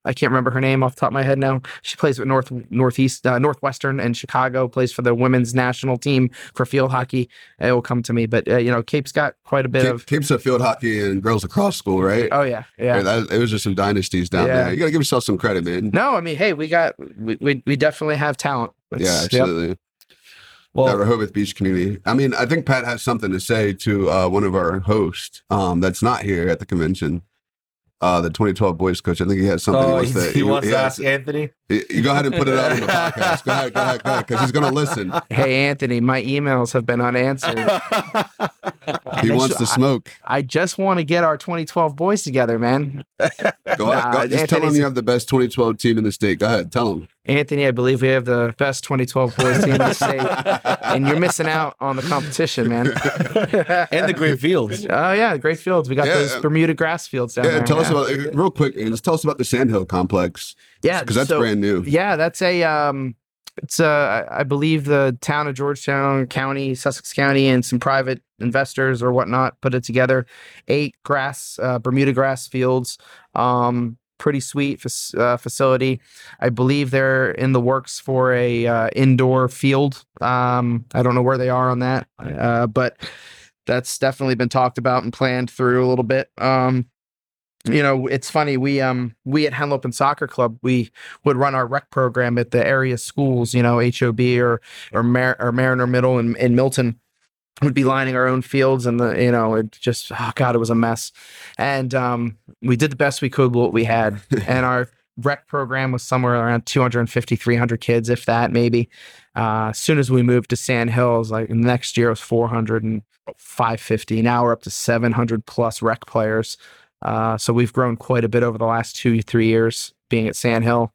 I can't remember her name off the top of my head now. She plays with North Northeast uh, Northwestern and Chicago. Plays for the women's national team for field hockey. It will come to me, but uh, you know, Cape's got quite a bit Cape, of. Cape's a field hockey and girls lacrosse school, right? Oh yeah, yeah. Yeah, that, it was just some dynasties down Yeah. there. You gotta give yourself some credit, man. No, I mean, hey, we got we we, we definitely have talent. yeah, It's- yep. absolutely. Well, that Rehoboth Beach community. I mean, I think Pat has something to say to uh, one of our hosts um, that's not here at the convention. Uh, the 2012 boys coach. I think he has something Oh, he wants he, to. he wants to has- ask Anthony. You you go ahead and put it out on the podcast. Go ahead, go ahead, go ahead, because he's going to listen. Hey, Anthony, my emails have been unanswered. He wants just- to smoke. I just want to get our 2012 boys together, man. Go ahead, go, Nah, just tell him you have the best 2012 team in the state. Go ahead, tell him. Anthony, I believe we have the best 2012 boys team in the state, and you're missing out on the competition, man. and the great fields. Oh yeah, great fields. We got Yeah. those Bermuda grass fields down Yeah, there. tell us yeah. about real quick. Just tell us about the Sandhill complex yeah, because that's so- brand new. Yeah, that's a um it's uh I I believe the town of Georgetown County, Sussex County, and some private investors or whatnot put it together. Eight grass uh, Bermuda grass fields. Um pretty sweet uh, facility. I believe they're in the works for a uh, indoor field. Um I don't know where they are on that. Uh but that's definitely been talked about and planned through a little bit. Um you know, it's funny. We um we at Henlopen Soccer Club we would run our rec program at the area schools. You know, HOB or or, Mar- or Mariner Middle in, in Milton would be lining our own fields, and the you know it just oh god it was a mess, and um we did the best we could with what we had, and our rec program was somewhere around 250 300 kids if that maybe. Uh as soon as we moved to sand hills like next year it was 400 and 550 now we're up to 700 plus rec players. Uh, so we've grown quite a bit over the last two, three years being at Sandhill.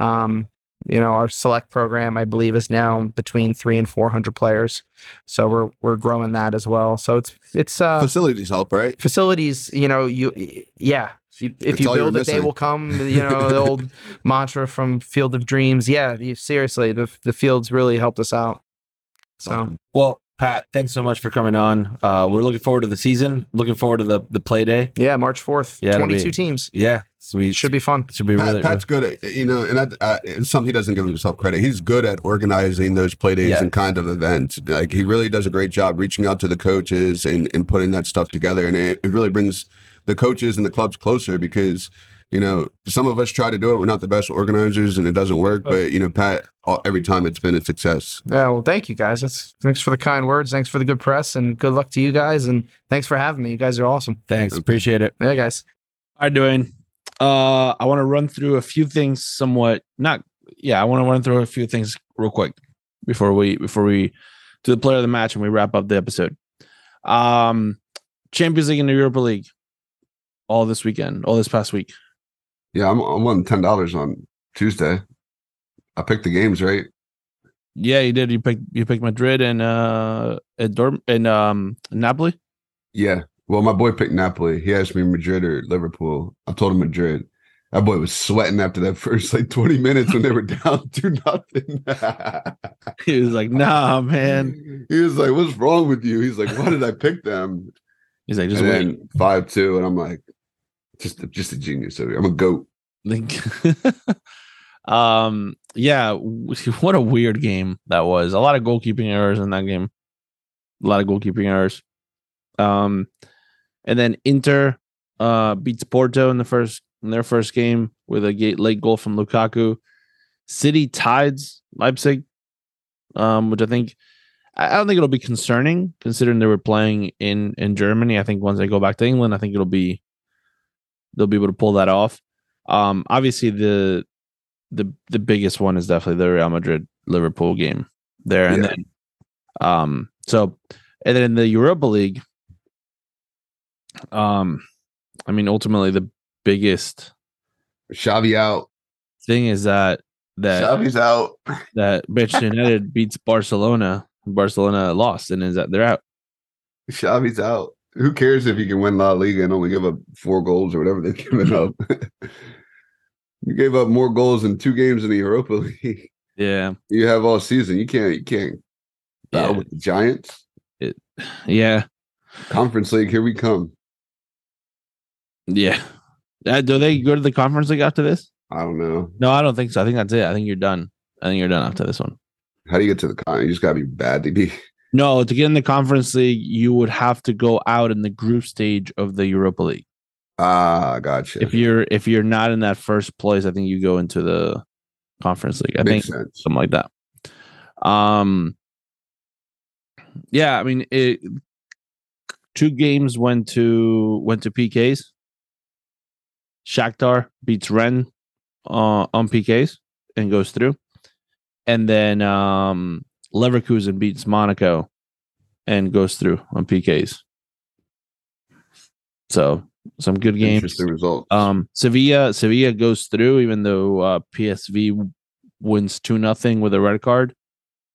Um, you know, our select program, I believe, is now between three and four hundred players. So we're we're growing that as well. So it's it's uh, Facilities help, right? facilities. You know, you yeah. If you, if That's you build it, they will come. You know, the old mantra from Field of Dreams. Yeah, you, seriously, the the fields really helped us out. So Well, Pat, thanks so much for coming on. Uh, we're looking forward to the season. Looking forward to the the play day. yeah, March fourth, Yeah, twenty two be- teams Yeah, sweet. should be fun. should be Pat, really. Pat's good at you know, and that, uh, it's something he doesn't give himself credit. He's good at organizing those play days Yeah. and kind of events. Like he really does a great job reaching out to the coaches and, and putting that stuff together, and it, it really brings the coaches and the clubs closer because you know some of us try to do it. We're not the best organizers, and it doesn't work. But you know, Pat, all, every time it's been a success. Yeah, well, thank you guys. That's thanks for the kind words. Thanks for the good press, and good luck to you guys. And thanks for having me. You guys are awesome. Thanks, appreciate it. Yeah, guys. How All right, doing. Uh, I want to run through a few things, somewhat not. Yeah, I want to run through a few things real quick before we before we do the player of the match and we wrap up the episode. Um, Champions League and the Europa League, all this weekend, all this past week. Yeah, I'm I'm on ten dollars on Tuesday. I picked the games right. Yeah, you did. You picked you picked Madrid and uh and Dorm and um Napoli. Yeah. Well, my boy picked Napoli. He asked me Madrid or Liverpool. I told him Madrid. That boy was sweating after that first like 20 minutes when they were down two nothing. He was like, "Nah, man." He was like, "What's wrong with you?" He's like, "Why did I pick them?" He's like, "Just and wait." five two, and I'm like, just just a genius. over here. I'm a goat. Like, um, yeah, what a weird game that was. A lot of goalkeeping errors in that game. A lot of goalkeeping errors. Um, and then Inter uh beats Porto in the first in their first game with a gate late goal from Lukaku. City tides Leipzig, um, which I think I don't think it'll be concerning considering they were playing in in Germany. I think once they go back to England, I think it'll be they'll be able to pull that off. Um, obviously the the the biggest one is definitely the Real Madrid Liverpool game there, and Yeah. then um, so and then in the Europa League, um, I mean, ultimately the biggest Xavi out. thing is that that Xavi's out. that Manchester United beats Barcelona. Barcelona lost, and is that they're out. Xavi's out. Who cares if you can win La Liga and only give up four goals or whatever they've given up? you gave up more goals in two games in the Europa League. Yeah, You have all season. You can't. You can't battle yeah, with the Giants. yeah, Conference League. Here we come. Yeah. Uh, do they go to the conference league after this? I don't know. No, I don't think so. I think that's it. I think you're done. I think you're done after this one. How do you get to the con? You just gotta be bad to be. No, to get in the conference league, you would have to go out in the group stage of the Europa League. Ah, gotcha. If you're if you're not in that first place, I think you go into the conference league. I Makes think sense. something like that. Um, yeah, I mean, it, two games went to went to PKs. Shakhtar beats Ren uh, on PKs and goes through, and then um, Leverkusen beats Monaco and goes through on PKs. So some good games. Interesting results. Um, Sevilla, Sevilla goes through, even though uh, PSV wins two nothing with a red card.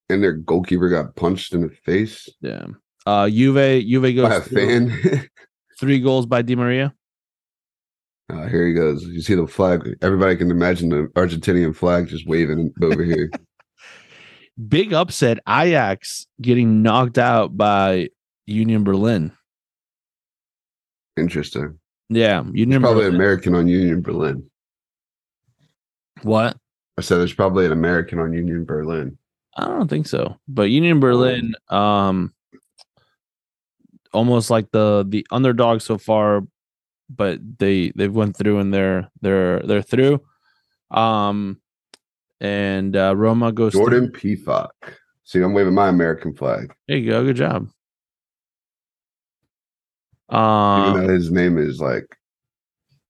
and their goalkeeper got punched in the face Yeah. Uh, Juve, Juve goes by a fan. three goals by Di Maria. Uh, here he goes. You see the flag. Everybody can imagine the Argentinian flag just waving over here. Big upset. Ajax getting knocked out by Union Berlin. Interesting. Yeah, Union Probably Berlin. American on Union Berlin. what? I said there's probably an American on Union Berlin. I don't think so. But Union Berlin, um, almost like the the underdog so far, but they they've went through and they're they're they're through. Um, and uh, Roma goes. through. Jordan Pefok. See, I'm waving my American flag. There you go. Good job. Um, his name is like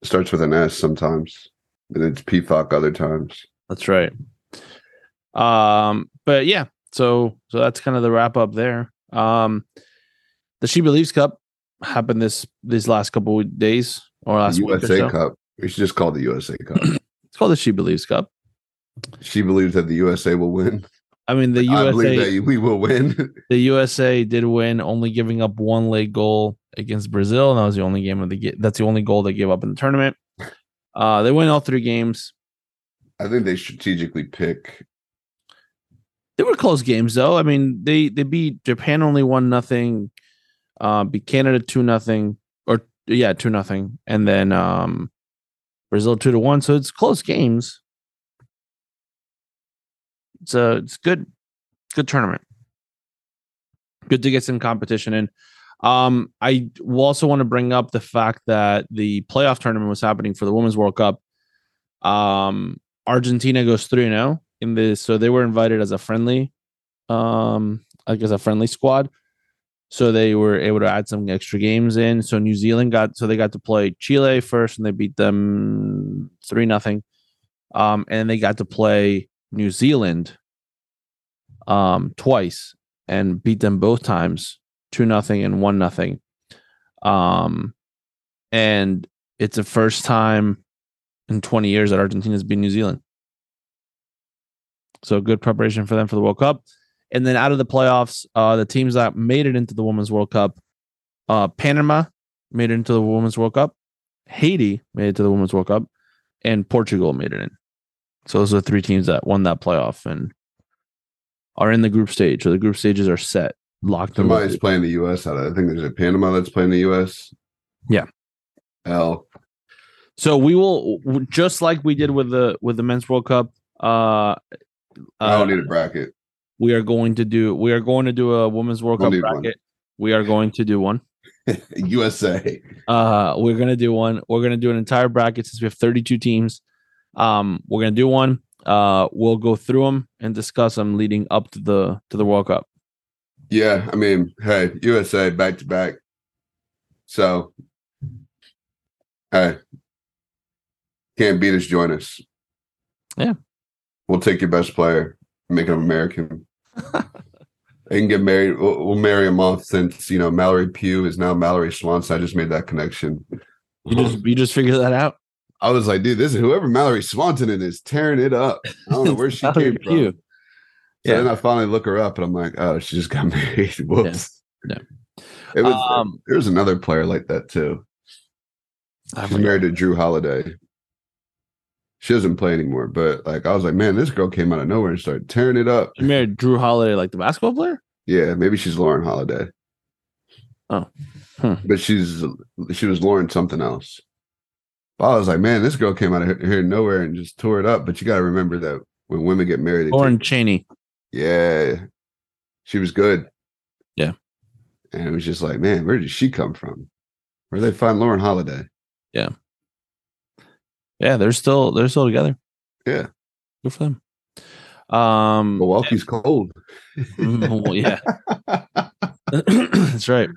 starts with an S sometimes, and it's Pefok other times. that's right. Um, but yeah, so so that's kind of the wrap up there. Um, the She Believes Cup happened this these last couple of days or last The week USA so. Cup. We should just call it the USA Cup. It's called the She Believes Cup. she believes that the USA will win. I mean, the I believe USA that we will win. the USA did win, only giving up one late goal against Brazil, and that was the only game of the. That's the only goal they gave up in the tournament. Uh, they win all three games. I think they strategically pick. They were close games though. I mean, they they beat Japan only one nothing, uh, beat Canada two nothing, or yeah, two nothing, and then um, Brazil two to one. So it's close games. It's a it's good, good tournament. Good to get some competition in. Um, I will also want to bring up the fact that the playoff tournament was happening for the Women's World Cup. Um, Argentina goes three zero in this, so they were invited as a friendly, um, like as a friendly squad. So they were able to add some extra games in. So New Zealand got so they got to play Chile first, and they beat them three nothing. Um, and they got to play New Zealand um twice and beat them both times two nothing and one nothing. Um, and it's the first time in 20 years that Argentina's beat New Zealand. So good preparation for them for the World Cup. And then out of the playoffs, uh, the teams that made it into the Women's World Cup, uh, Panama made it into the Women's World Cup, Haiti made it to the Women's World Cup, and Portugal made it in. So those are the three teams that won that playoff and are in the group stage. So the group stages are set, locked Somebody's loaded. playing the U.S. out of. I think there's a Panama that's playing the U.S. Yeah. L. So we will just like we did with the with the men's World Cup. Uh, I uh, don't need a bracket. We are going to do we are going to do a women's World We'll Cup need one. bracket. We are going to do one. USA. Uh, we're gonna do one. We're gonna do an entire bracket since we have 32 teams. Um, we're gonna do one. Uh, we'll go through them and discuss them leading up to the to the World Cup. Yeah, I mean, hey, USA back to back. So, hey, can't beat us, join us. Yeah. we'll take your best player, make him American. they can get married. We'll, we'll marry him off since you know Mallory Pugh is now Mallory Swanson. I just made that connection. You just you just figured that out. I was like, dude, this is whoever Mallory Swanson is tearing it up. I don't know where she came from. So Yeah. then I finally look her up and I'm like, oh, she just got married. Whoops. Yeah. It was Um, there was another player like that too. I She's married to Jrue Holiday. She doesn't play anymore, but like I was like, man, this girl came out of nowhere and started tearing it up. You married Jrue Holiday, like the basketball player. Yeah, maybe she's Lauren Holiday. Oh. Hmm. But she's she was Lauren something else. But I was like, man, this girl came out of here, here nowhere and just tore it up. But you got to remember that when women get married, Lauren Cheney. yeah, she was good. Yeah. and it was just like, man, where did she come from? Where did they find Lauren Holiday? Yeah, they're still they're still together. Yeah. Good for them. Um Milwaukee's cold. mm, well, yeah. That's right.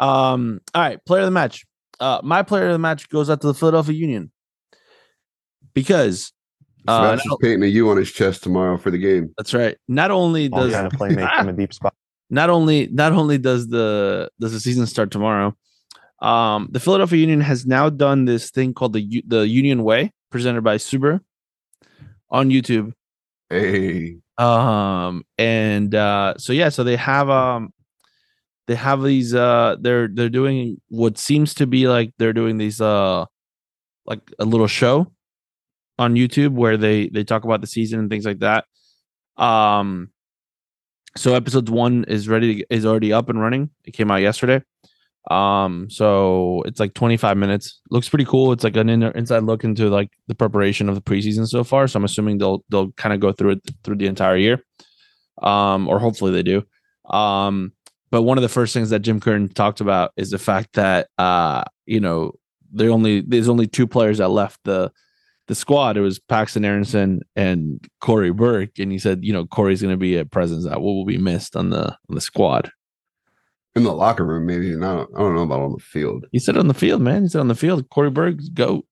Um, all right, player of the match. Uh my player of the match goes out to the Philadelphia Union. Because uh Smash is painting a U on his chest tomorrow for the game. that's right. Not only All does kind of playmate from a deep spot. not only not only does the does the season start tomorrow um the philadelphia union has now done this thing called the the union way presented by subaru on youtube. Hey, um and uh so yeah so they have um they have these uh they're they're doing what seems to be like they're doing these uh like a little show on youtube where they they talk about the season and things like that. Um so episode one is ready to, is already up and running. It came out yesterday um so it's like 25 minutes. Looks pretty cool. It's like an inner, inside look into like the preparation of the preseason so far. So i'm assuming they'll they'll kind of go through it through the entire year um or hopefully they do. Um but one of the first things that jim Curtin talked about is the fact that uh you know they only there's only two players that left the the squad, it was Paxten Aaronson and Cory Burke, and he said, you know, Cory's going to be a presence that will be missed on the on the squad. In the locker room, maybe. And I don't, I don't know about on the field. He said on the field, man. He said on the field, Cory Burke's goat.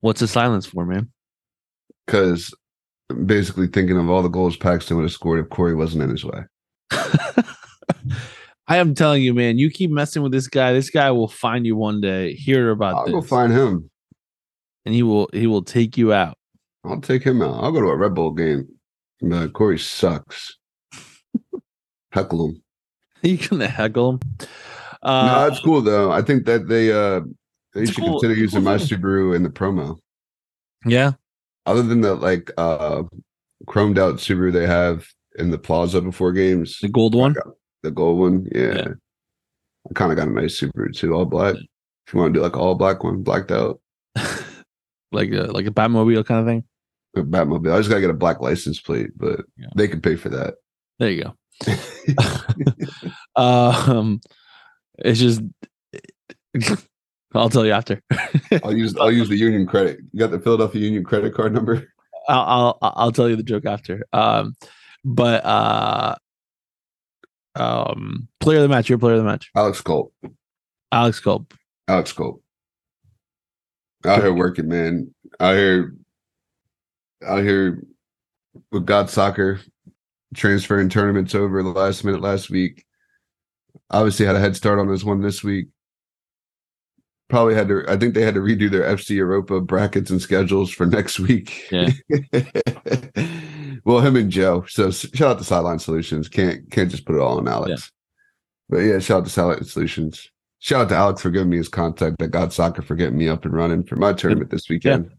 What's the silence for, man? Because basically thinking of all the goals Paxten would have scored if Cory wasn't in his way. I am telling you, man. You keep messing with this guy. This guy will find you one day. Hear about I'll this, go find him. and he will he will take you out. I'll take him out. I'll go to a Red Bull game. be Cory sucks. Heckle them. You gonna heckle no, Uh, that's cool though. I think that they uh they should cool- consider using my. Subaru in the promo. yeah, Other than the like uh chromed out Subaru they have in the plaza before games. the gold one. The gold one. Yeah. Yeah. I kind of got a nice Subaru too, all black. If you want to do like all black one, blacked out. like a like a Batmobile kind of thing. A Batmobile. I just gotta get a black license plate, but Yeah. they can pay for that. There you go. um, it's just I'll tell you after. I'll use I'll use the Union credit. You got the Philadelphia Union credit card number? I'll, I'll I'll tell you the joke after. Um, but uh, um, player of the match. Your player of the match, Alex Culp. Alex Culp. Alex Culp. Out here working, man. Out here, out here with GotSoccer, transferring tournaments over the last minute last week. Obviously, had a head start on this one this week. Probably had to. I think they had to redo their FC Europa brackets and schedules for next week. Yeah. well, him and Joe. So shout out to Sideline Solutions. Can't can't just put it all on Alex. But yeah, shout out to Sideline Solutions. Shout out to Alex for giving me his contact at GotSoccer for getting me up and running for my tournament this weekend.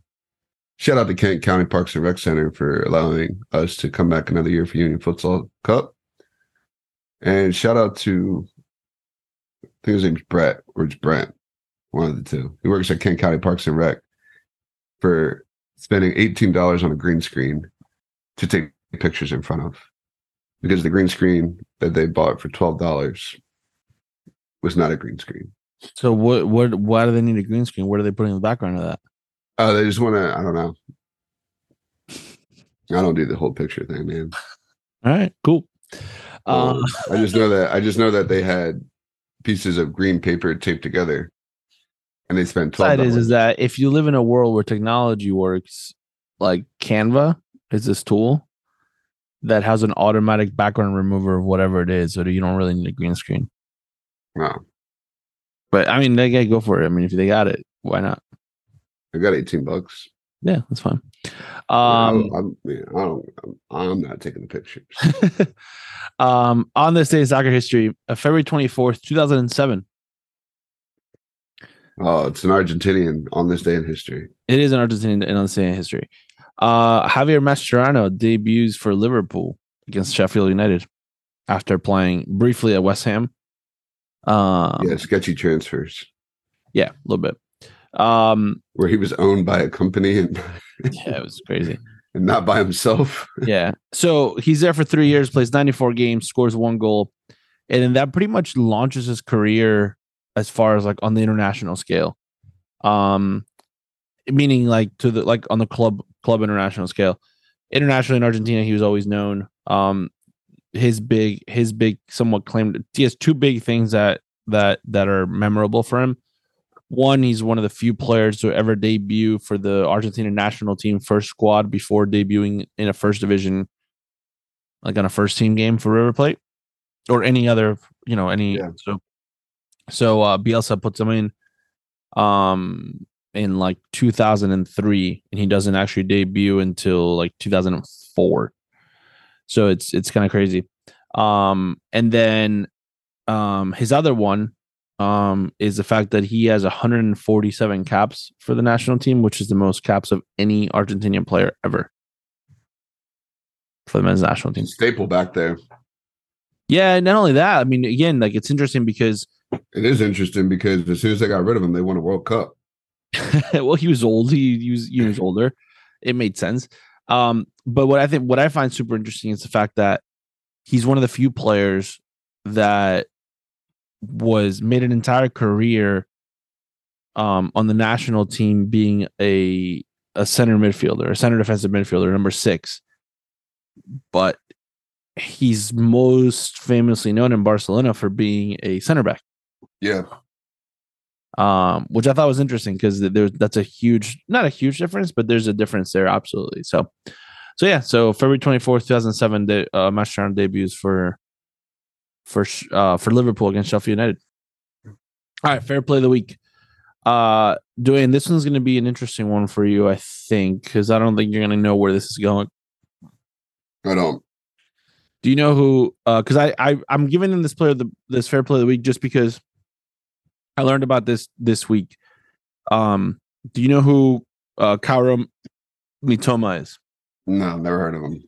Shout out to Kent County Parks and Rec Center for allowing us to come back another year for Union Futsal Cup. And shout out to I think his name's Brett or it's Brent, one of the two. He works at Kent County Parks and Rec for spending $18 on a green screen to take pictures in front of. Because the green screen that they bought for $12 was not a green screen. So what? What? Why do they need a green screen? What are they putting in the background of that? Oh, they just want to. I don't know. I don't do the whole picture thing, man. All right, cool. Um, Um, I just know that I just know that they had pieces of green paper taped together, and they spent twelve. side is is that if you live in a world where technology works, like Canva is this tool that has an automatic background remover of whatever it is, so you don't really need a green screen. Wow, But I mean, they gotta go for it. I mean, if they got it, why not? I got eighteen bucks. Yeah, that's fine. Um, I'm, yeah, I don't. I'm, I'm not taking the pictures. um, on this day in soccer history, uh, February twenty fourth, two thousand and seven. Oh, it's an Argentinian on this day in history. It is an Argentinian in this day in history. Uh, Javier Mascherano debuts for Liverpool against Sheffield United after playing briefly at West Ham. Um, yeah, sketchy transfers yeah, a little bit. Um, where he was owned by a company and, yeah, it was crazy. and not by himself. yeah. So he's there for three years, plays 94 games, scores one goal. And then that pretty much launches his career as far as like on the international scale. Um meaning like to the like on the club club international scale. Internationally in Argentina, he was always known. Um his big his big somewhat claimed he has two big things that that that are memorable for him. One, he's one of the few players to ever debut for the Argentina national team first squad before debuting in a first division, like on a first team game for River Plate or any other, you know, any. Yeah. So, so uh, Bielsa puts him in, um, in like 2003, and he doesn't actually debut until like 2004. So it's it's kind of crazy. Um, and then, um, his other one um, is the fact that he has 147 caps for the national team, which is the most caps of any Argentinian player ever for the men's national team. Staple back there. Yeah, not only that, I mean, again, like it's interesting because It is interesting because as soon as they got rid of him, they won a World Cup. well, he was old. He, he was he was older. It made sense. Um, but what I think what I find super interesting is the fact that he's one of the few players that was made an entire career um on the national team being a a center midfielder, a center defensive midfielder, number six. But he's most famously known in Barcelona for being a center back Yeah. um, which I thought was interesting because there's that's a huge, not a huge difference, but there's a difference there absolutely. So, so yeah, so February twenty fourth, two thousand seven, de- uh, Mascherano debuts for for uh for Liverpool against Sheffield United. All right, fair play of the week. Uh, Dwayne, this one's going to be an interesting one for you, I think, because I don't think you're going to know where this is going. I don't. Do you know who? Uh because I, I I'm giving him this player the this fair play of the week just because I learned about this this week. Um, do you know who uh, Kaoru Mitoma is? No, never heard of him.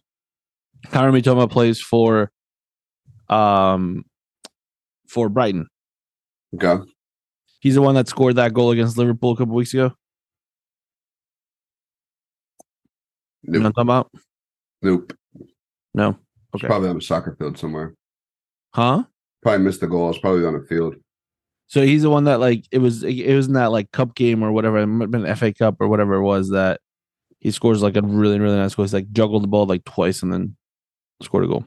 Kaoru Mitoma plays for um for Brighton. Okay. He's the one that scored that goal against Liverpool a couple weeks ago. You know what I'm talking about? Nope. No. It's Okay. Probably on a soccer field somewhere. Huh? Probably missed the goal. It's probably on a field. So he's the one that like it was it was in that like cup game or whatever. It might have been FA Cup or whatever it was that he scores like a really really nice goal. He's like juggled the ball like twice and then scored a goal.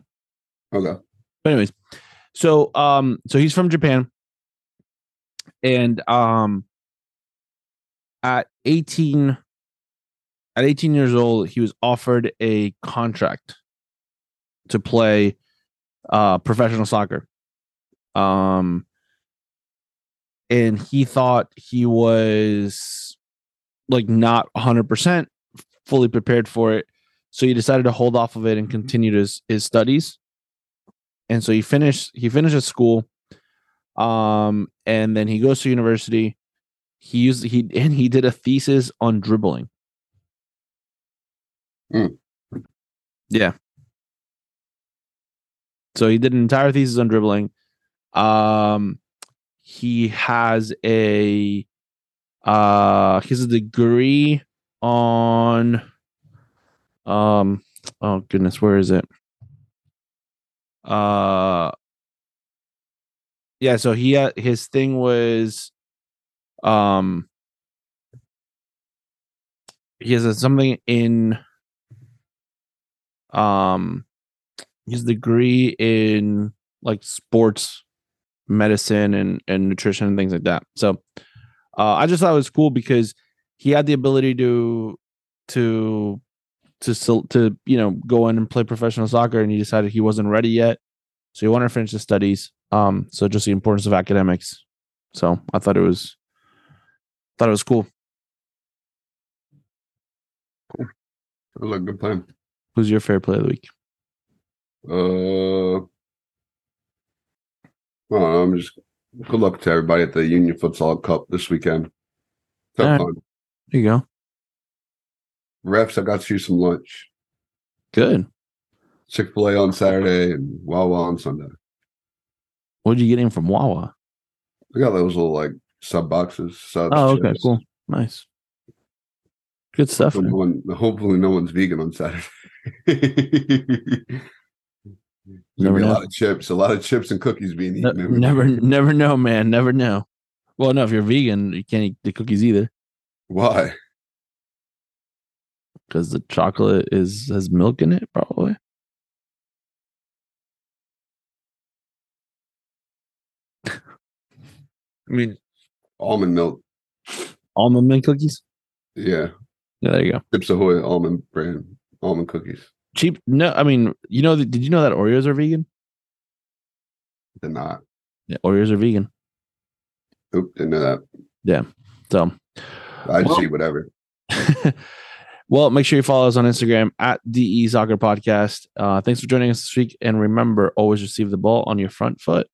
Okay. But anyways, so um so he's from Japan. And um at 18 at 18 years old, he was offered a contract to play uh professional soccer. Um and he thought he was like not 100% fully prepared for it. So he decided to hold off of it and continue his his studies and so he finished he finished his school um and then he goes to university. He used he and he did a thesis on dribbling. Hmm. Yeah. So he did an entire thesis on dribbling. Um, he has a uh, he has a degree on um oh goodness where is it uh yeah so he had his thing was um he has something in um his degree in like sports medicine and and nutrition and things like that. So uh i just thought it was cool because he had the ability to to to to you know go in and play professional soccer and he decided he wasn't ready yet. So he wanted to finish his studies. Um so just the importance of academics. So i thought it was thought it was cool. Was a good plan. who's your favorite play of the week? Uh, well, I'm just good luck to everybody at the Union Futsal Cup this weekend. Right. there you go Refs, I got you some lunch. good Chick Fil A on Saturday and Wawa on Sunday. what did you get in from wawa I got those little like sub boxes. Subs, oh okay chips. cool nice good stuff Hopefully no, one, hopefully no one's vegan on Saturday. Never be a lot of chips, a lot of chips and cookies being eaten. every never never know man never know well no if you're vegan you can't eat the cookies either Why? Because the chocolate is has milk in it probably i mean Almond milk. almond milk cookies Yeah. yeah there you go Chips Ahoy almond brand almond cookies. cheap no i mean you know did you know that oreos are vegan They're not. yeah oreos are vegan Oop, didn't know that. Yeah. So I just Well- eat whatever. well, make sure you follow us on Instagram at DE Soccer Podcast. Uh, thanks for joining us this week. And remember, always receive the ball on your front foot.